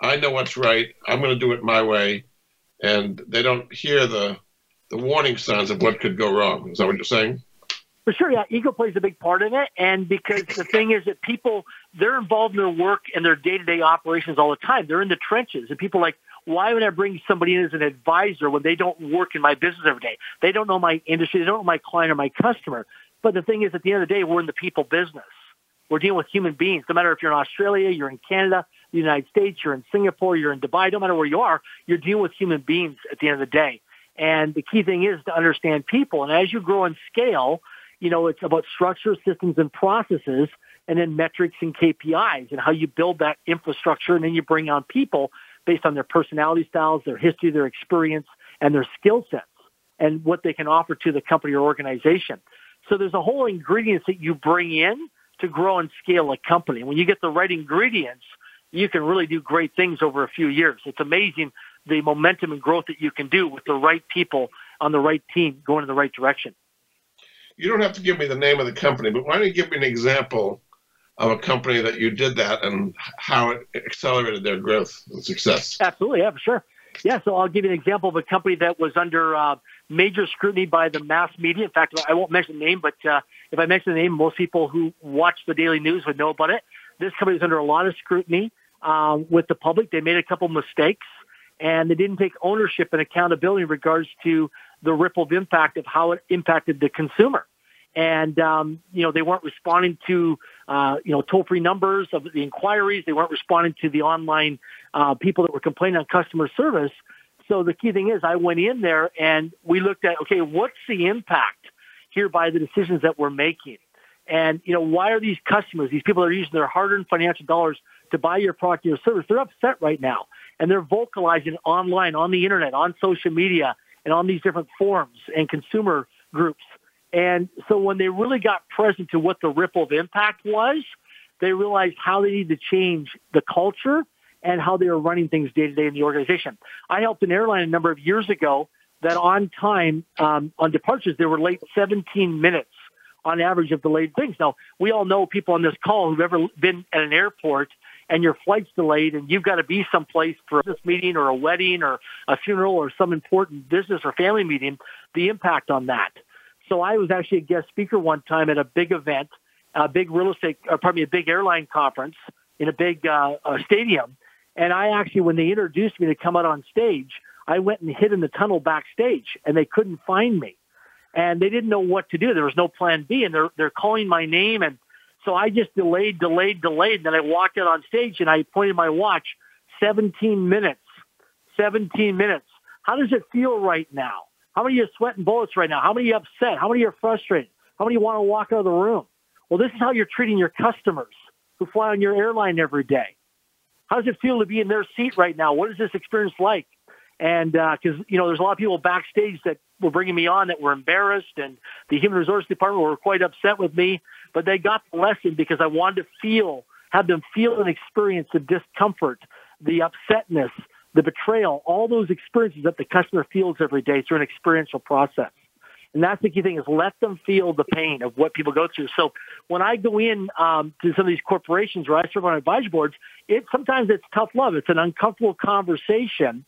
Speaker 2: I know what's right, I'm going to do it my way, and they don't hear the the warning signs of what could go wrong. Is that what you're saying?
Speaker 3: For sure, yeah. Ego plays a big part in it. And because the thing is that people, they're involved in their work and their day-to-day operations all the time. They're in the trenches. And people like, why would I bring somebody in as an advisor when they don't work in my business every day? They don't know my industry. They don't know my client or my customer. But the thing is, at the end of the day, we're in the people business. We're dealing with human beings. No matter if you're in Australia, you're in Canada, the United States, you're in Singapore, you're in Dubai, no matter where you are, you're dealing with human beings at the end of the day. And the key thing is to understand people. And as you grow and scale, you know, it's about structure, systems, and processes. and then metrics and KPIs and how you build that infrastructure and then you bring on people based on their personality styles, their history, their experience, and their skill sets and what they can offer to the company or organization. So there's a whole ingredients that you bring in to grow and scale a company. When you get the right ingredients, you can really do great things over a few years. It's amazing the momentum and growth that you can do with the right people on the right team going in the right direction.
Speaker 2: You don't have to give me the name of the company, but why don't you give me an example of a company that you did that and how it accelerated their growth and success?
Speaker 3: Absolutely, yeah, for sure. Yeah, so I'll give you an example of a company that was under uh, major scrutiny by the mass media. In fact, I won't mention the name, but uh, if I mention the name, most people who watch the daily news would know about it. This company was under a lot of scrutiny um, with the public. They made a couple mistakes, and they didn't take ownership and accountability in regards to the ripple of impact of how it impacted the consumer. And um, you know, they weren't responding to uh, you know toll-free numbers of the inquiries. They weren't responding to the online uh, people that were complaining on customer service. So the key thing is, I went in there and we looked at okay, what's the impact here by the decisions that we're making? And, you know, why are these customers, these people that are using their hard-earned financial dollars to buy your product or your service, they're upset right now. And they're vocalizing online, on the internet, on social media, and on these different forums and consumer groups. And so when they really got present to what the ripple of impact was, they realized how they need to change the culture and how they were running things day to day in the organization. I helped an airline a number of years ago that on time, um, on departures, they were late 17 minutes on average of delayed things. Now, we all know people on this call who've ever been at an airport and your flight's delayed and you've got to be someplace for a meeting or a wedding or a funeral or some important business or family meeting, the impact on that. So I was actually a guest speaker one time at a big event, a big real estate, or pardon me, a big airline conference in a big uh, uh, stadium. And I actually, when they introduced me to come out on stage, I went and hid in the tunnel backstage and they couldn't find me and they didn't know what to do. There was no plan B, and they're they're calling my name, and so I just delayed, delayed, delayed. Then I walked out on stage, and I pointed my watch, 17 minutes, 17 minutes. How does it feel right now? How many are sweating bullets right now? How many are upset? How many are frustrated? How many want to walk out of the room? Well, this is how you're treating your customers who fly on your airline every day. How does it feel to be in their seat right now? What is this experience like? And because uh, you know, there's a lot of people backstage that were bringing me on that were embarrassed, and the human resource department were quite upset with me. But they got the lesson because I wanted to feel, have them feel and experience the discomfort, the upsetness, the betrayal, all those experiences that the customer feels every day through an experiential process. And that's the key thing is let them feel the pain of what people go through. So when I go in um, to some of these corporations where I serve on advisory boards, it sometimes it's tough love. It's an uncomfortable conversation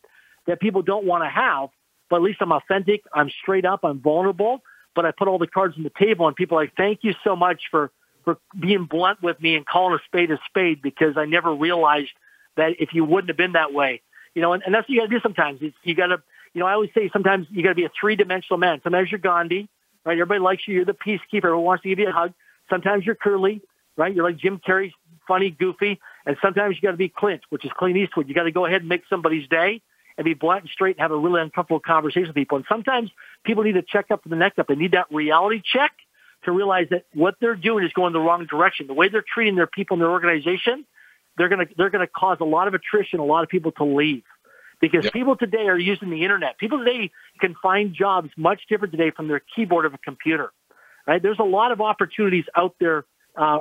Speaker 3: that people don't want to have. But at least I'm authentic. I'm straight up. I'm vulnerable. But I put all the cards on the table, and people are like, "Thank you so much for for being blunt with me and calling a spade a spade," because I never realized that if you wouldn't have been that way, you know. And, and that's what you got to do sometimes. It's, you got to, you know, I always say sometimes you got to be a three dimensional man. Sometimes you're Gandhi, right? Everybody likes you. You're the peacekeeper. Everyone wants to give you a hug. Sometimes you're curly, right? You're like Jim Carrey, funny, goofy. And sometimes you got to be Clint, which is Clint Eastwood. You got to go ahead and make somebody's day and be blunt and straight and have a really uncomfortable conversation with people. And sometimes people need to check up for the next up. They need that reality check to realize that what they're doing is going the wrong direction. The way they're treating their people in their organization, they're going to, they're going to cause a lot of attrition, a lot of people to leave. Because yep. people today are using the internet. People today can find jobs much different today from their keyboard of a computer. Right? There's a lot of opportunities out there uh,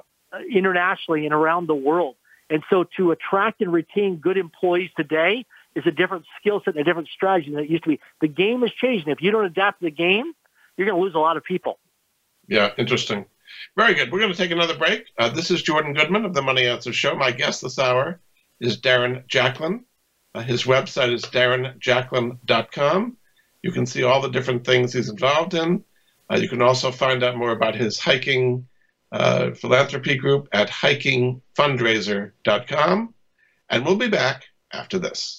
Speaker 3: internationally and around the world. And so to attract and retain good employees today, is a different skill set and a different strategy than it used to be. The game is changing. If you don't adapt to the game, you're going to lose a lot of people.
Speaker 2: Yeah, interesting. Very good. We're going to take another break. Uh, this is Jordan Goodman of the Money Answer Show. My guest this hour is Darren Jacklin. Uh, his website is darrenjacklin.com. You can see all the different things he's involved in. Uh, you can also find out more about his hiking uh, philanthropy group at hikingfundraiser.com. And we'll be back after this.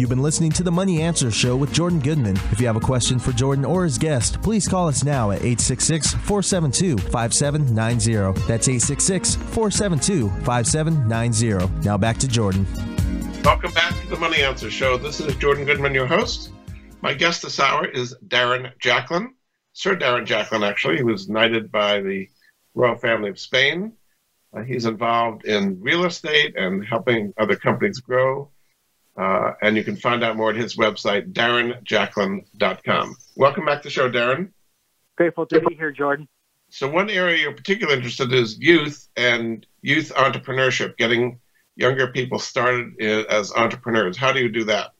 Speaker 1: You've been listening to the Money Answer Show with Jordan Goodman. If you have a question for Jordan or his guest, please call us now at 866 472 5790. That's 866 472 5790. Now back to Jordan.
Speaker 2: Welcome back to the Money Answer Show. This is Jordan Goodman, your host. My guest this hour is Darren Jacklin, Sir Darren Jacklin, actually, who was knighted by the royal family of Spain. Uh, he's involved in real estate and helping other companies grow. Uh, and you can find out more at his website, darrenjacklin.com. Welcome back to the show, Darren.
Speaker 3: Grateful to be here, Jordan.
Speaker 2: So, one area you're particularly interested in is youth and youth entrepreneurship, getting younger people started as entrepreneurs. How do you do that?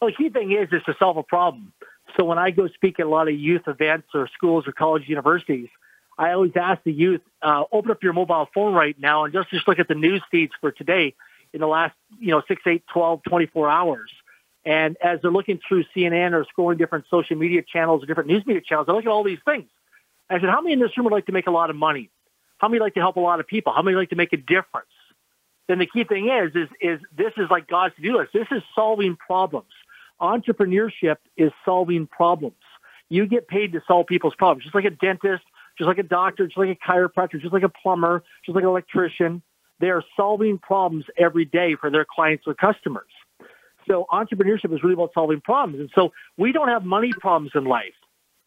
Speaker 3: Well, the key thing is is to solve a problem. So when I go speak at a lot of youth events or schools or college universities, I always ask the youth, uh, open up your mobile phone right now and just, just look at the news feeds for today in the last, you know, 6, 8, 12, 24 hours. And as they're looking through CNN or scrolling different social media channels or different news media channels, they look at all these things. I said, how many in this room would like to make a lot of money? How many like to help a lot of people? How many like to make a difference? Then the key thing is, is, is this is like God's to-do list. This is solving problems. Entrepreneurship is solving problems. You get paid to solve people's problems, just like a dentist, just like a doctor, just like a chiropractor, just like a plumber, just like an electrician. They are solving problems every day for their clients or customers. So entrepreneurship is really about solving problems. And so we don't have money problems in life.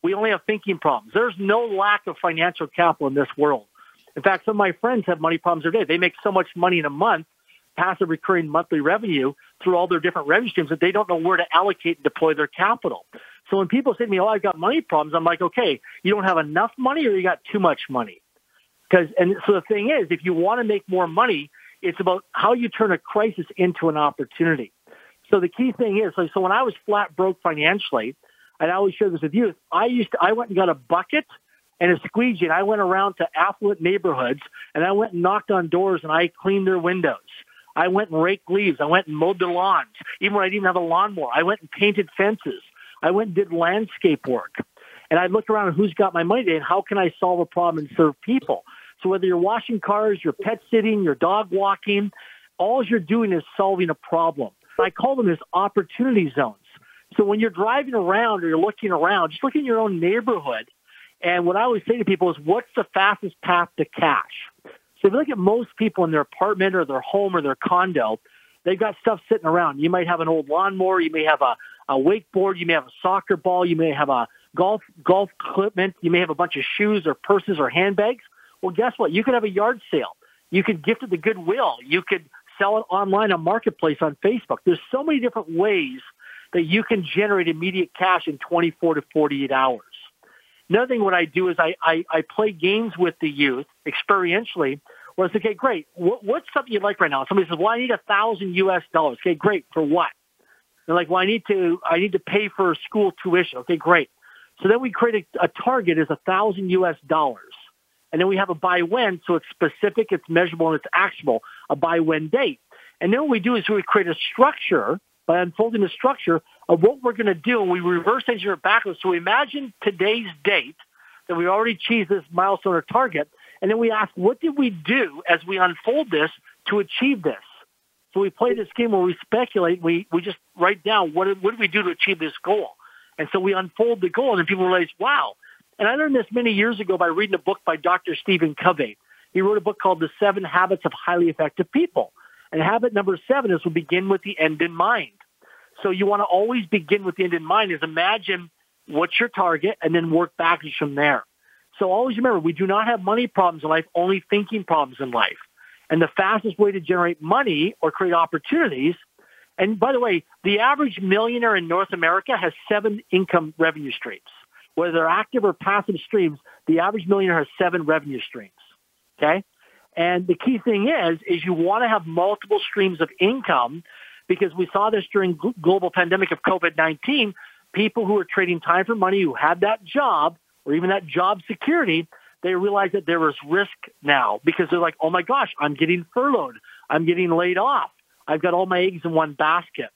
Speaker 3: We only have thinking problems. There's no lack of financial capital in this world. In fact, some of my friends have money problems every day. They make so much money in a month, passive recurring monthly revenue through all their different revenue streams that they don't know where to allocate and deploy their capital. So when people say to me, oh, I've got money problems, I'm like, okay, you don't have enough money or you got too much money? Because, and so the thing is, if you want to make more money, it's about how you turn a crisis into an opportunity. So the key thing is, so, so when I was flat broke financially, and I always share this with you, I used to, I went and got a bucket and a squeegee and I went around to affluent neighborhoods and I went and knocked on doors and I cleaned their windows. I went and raked leaves. I went and mowed the lawns. Even when I didn't have a lawnmower, I went and painted fences. I went and did landscape work. And I looked around who's got my money today and how can I solve a problem and serve people. So whether you're washing cars, you're pet sitting, you're dog walking, all you're doing is solving a problem. I call them as opportunity zones. So when you're driving around or you're looking around, just look in your own neighborhood. And what I always say to people is, what's the fastest path to cash? So if you look at most people in their apartment or their home or their condo, they've got stuff sitting around. You might have an old lawnmower, you may have a, a wakeboard, you may have a soccer ball, you may have a golf golf equipment, you may have a bunch of shoes or purses or handbags. Well, guess what? You could have a yard sale. You could gift it to Goodwill. You could sell it online on Marketplace on Facebook. There's so many different ways that you can generate immediate cash in 24 to 48 hours. Another thing what I do is I, I, I play games with the youth experientially where it's okay, great. What, what's something you'd like right now? Somebody says, well, I need a thousand US dollars. Okay, great. For what? They're like, well, I need to, I need to pay for school tuition. Okay, great. So then we create a, a target as a thousand US dollars. And then we have a by when, so it's specific, it's measurable, and it's actionable, a by when date. And then what we do is we create a structure by unfolding the structure of what we're going to do, and we reverse engineer it backwards. So we imagine today's date that we already achieved this milestone or target, and then we ask, what did we do as we unfold this to achieve this? So we play this game where we speculate, we, we just write down what what did we do to achieve this goal? And so we unfold the goal, and people realize, wow, and I learned this many years ago by reading a book by Dr. Stephen Covey. He wrote a book called The Seven Habits of Highly Effective People. And habit number seven is to begin with the end in mind. So you want to always begin with the end in mind is imagine what's your target and then work backwards from there. So always remember, we do not have money problems in life, only thinking problems in life. And the fastest way to generate money or create opportunities. And by the way, the average millionaire in North America has seven income revenue streams. Whether they're active or passive streams, the average millionaire has seven revenue streams. Okay. And the key thing is, is you want to have multiple streams of income because we saw this during global pandemic of COVID-19. People who were trading time for money, who had that job or even that job security, they realized that there was risk now because they're like, oh my gosh, I'm getting furloughed. I'm getting laid off. I've got all my eggs in one basket.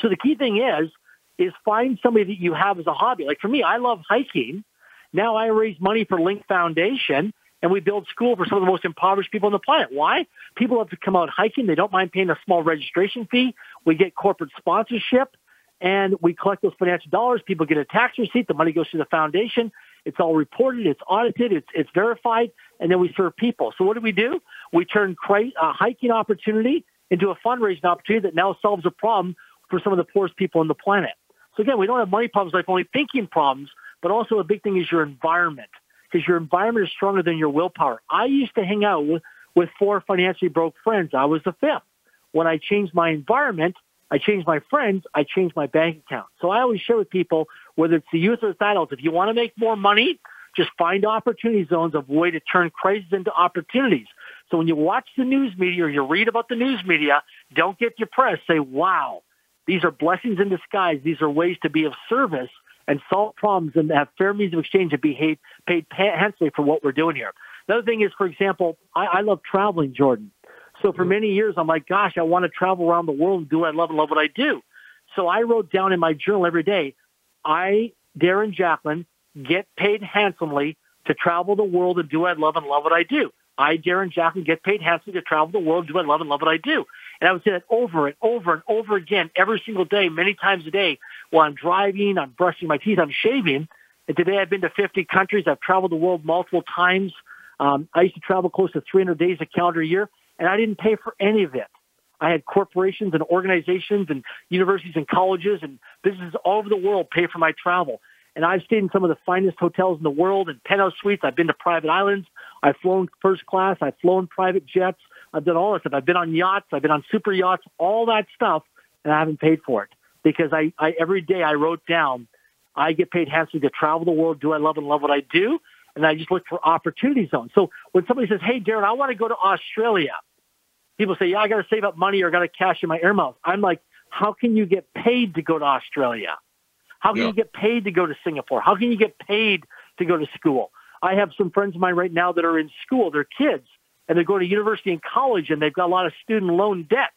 Speaker 3: So the key thing is, is find somebody that you have as a hobby. Like for me, I love hiking. Now I raise money for Link Foundation and we build school for some of the most impoverished people on the planet. Why? People have to come out hiking. They don't mind paying a small registration fee. We get corporate sponsorship and we collect those financial dollars. People get a tax receipt. The money goes to the foundation. It's all reported. It's audited. It's, it's verified. And then we serve people. So what do we do? We turn a uh, hiking opportunity into a fundraising opportunity that now solves a problem for some of the poorest people on the planet. So again, we don't have money problems like only thinking problems, but also a big thing is your environment because your environment is stronger than your willpower. I used to hang out with, with four financially broke friends. I was the fifth. When I changed my environment, I changed my friends, I changed my bank account. So I always share with people, whether it's the youth or the adults, if you want to make more money, just find opportunity zones of way to turn crises into opportunities. So when you watch the news media or you read about the news media, don't get depressed. Say, wow, these are blessings in disguise. These are ways to be of service and solve problems and have fair means of exchange and be paid handsomely for what we're doing here. Another thing is, for example, I, I love traveling, Jordan. So for many years, I'm like, gosh, I want to travel around the world and do what I love and love what I do. So I wrote down in my journal every day, I, Darren Jacklin, get paid handsomely to travel the world and do what I love and love what I do. I, Darren Jacklin, get paid handsomely to travel the world, do what I love and love what I do. And I would say that over and over and over again, every single day, many times a day, while I'm driving, I'm brushing my teeth, I'm shaving. And today I've been to 50 countries. I've traveled the world multiple times. Um, I used to travel close to 300 days a calendar year, and I didn't pay for any of it. I had corporations and organizations and universities and colleges and businesses all over the world pay for my travel. And I've stayed in some of the finest hotels in the world and penthouse suites. I've been to private islands. I've flown first class. I've flown private jets. I've done all this stuff. I've been on yachts. I've been on super yachts, all that stuff, and I haven't paid for it because I, I every day I wrote down, I get paid handsomely to travel the world. Do I love and love what I do? And I just look for opportunity zones. So when somebody says, "Hey, Darren, I want to go to Australia," people say, "Yeah, I got to save up money or I got to cash in my air miles." I'm like, "How can you get paid to go to Australia? How can yeah. you get paid to go to Singapore? How can you get paid to go to school?" I have some friends of mine right now that are in school. They're kids and they're going to university and college and they've got a lot of student loan debt.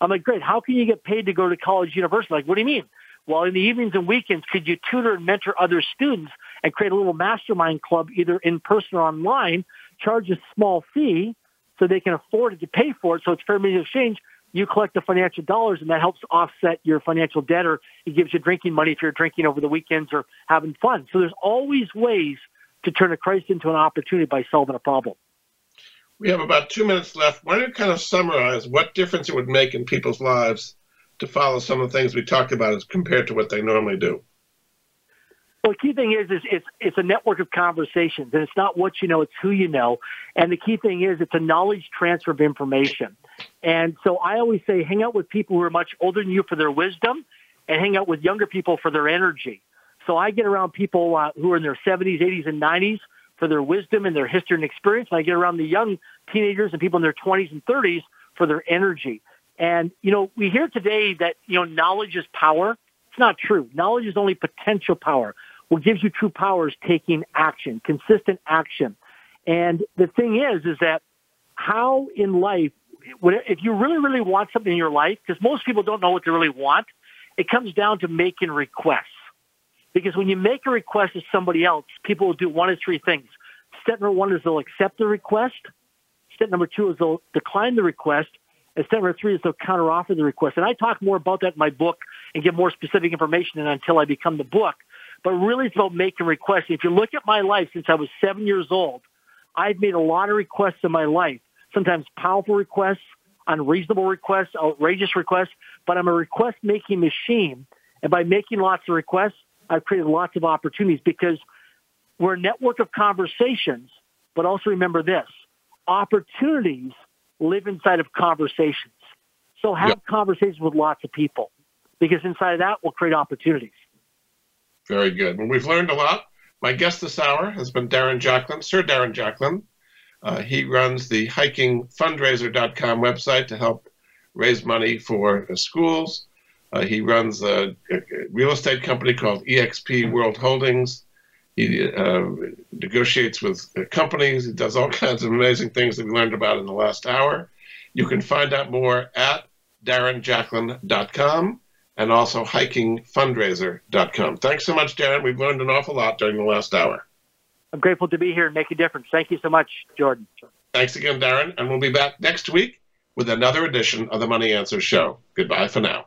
Speaker 3: I'm like, great. How can you get paid to go to college, university? Like, what do you mean? Well, in the evenings and weekends, could you tutor and mentor other students and create a little mastermind club, either in person or online, charge a small fee so they can afford it to pay for it. So it's fair of exchange. You collect the financial dollars and that helps offset your financial debt or it gives you drinking money if you're drinking over the weekends or having fun. So there's always ways to turn a crisis into an opportunity by solving a problem.
Speaker 2: We have about two minutes left. Why don't you kind of summarize what difference it would make in people's lives to follow some of the things we talked about as compared to what they normally do?
Speaker 3: Well, the key thing is, is it's, it's a network of conversations, and it's not what you know, it's who you know. And the key thing is, it's a knowledge transfer of information. And so I always say, hang out with people who are much older than you for their wisdom, and hang out with younger people for their energy. So I get around people uh, who are in their 70s, 80s, and 90s for their wisdom and their history and experience. And I get around the young teenagers and people in their 20s and 30s for their energy. And, you know, we hear today that, you know, knowledge is power. It's not true. Knowledge is only potential power. What gives you true power is taking action, consistent action. And the thing is, is that how in life, if you really, really want something in your life, because most people don't know what they really want, it comes down to making requests. Because when you make a request to somebody else, people will do one of three things. Step number one is they'll accept the request. Step number two is they'll decline the request. And step number three is they'll counteroffer the request. And I talk more about that in my book and give more specific information than until I become the book. But really it's about making requests. If you look at my life since I was seven years old, I've made a lot of requests in my life. Sometimes powerful requests, unreasonable requests, outrageous requests, but I'm a request making machine. And by making lots of requests, I've created lots of opportunities because we're a network of conversations, but also remember this, opportunities live inside of conversations. So have
Speaker 2: Yep.
Speaker 3: conversations with lots of people because inside of that will create opportunities.
Speaker 2: Very good. Well, we've learned a lot. My guest this hour has been Darren Jacklin, Sir Darren Jacklin. Uh, he runs the hikingfundraiser.com website to help raise money for uh, schools. Uh, he runs a, a real estate company called EXP World Holdings. He uh, negotiates with uh, companies. He does all kinds of amazing things that we learned about in the last hour. You can find out more at darrenjacklin.com and also hikingfundraiser.com. Thanks so much, Darren. We've learned an awful lot during the last hour.
Speaker 3: I'm grateful to be here and make a difference. Thank you so much, Jordan.
Speaker 2: Thanks again, Darren, and we'll be back next week with another edition of the Money Answer Show. Goodbye for now.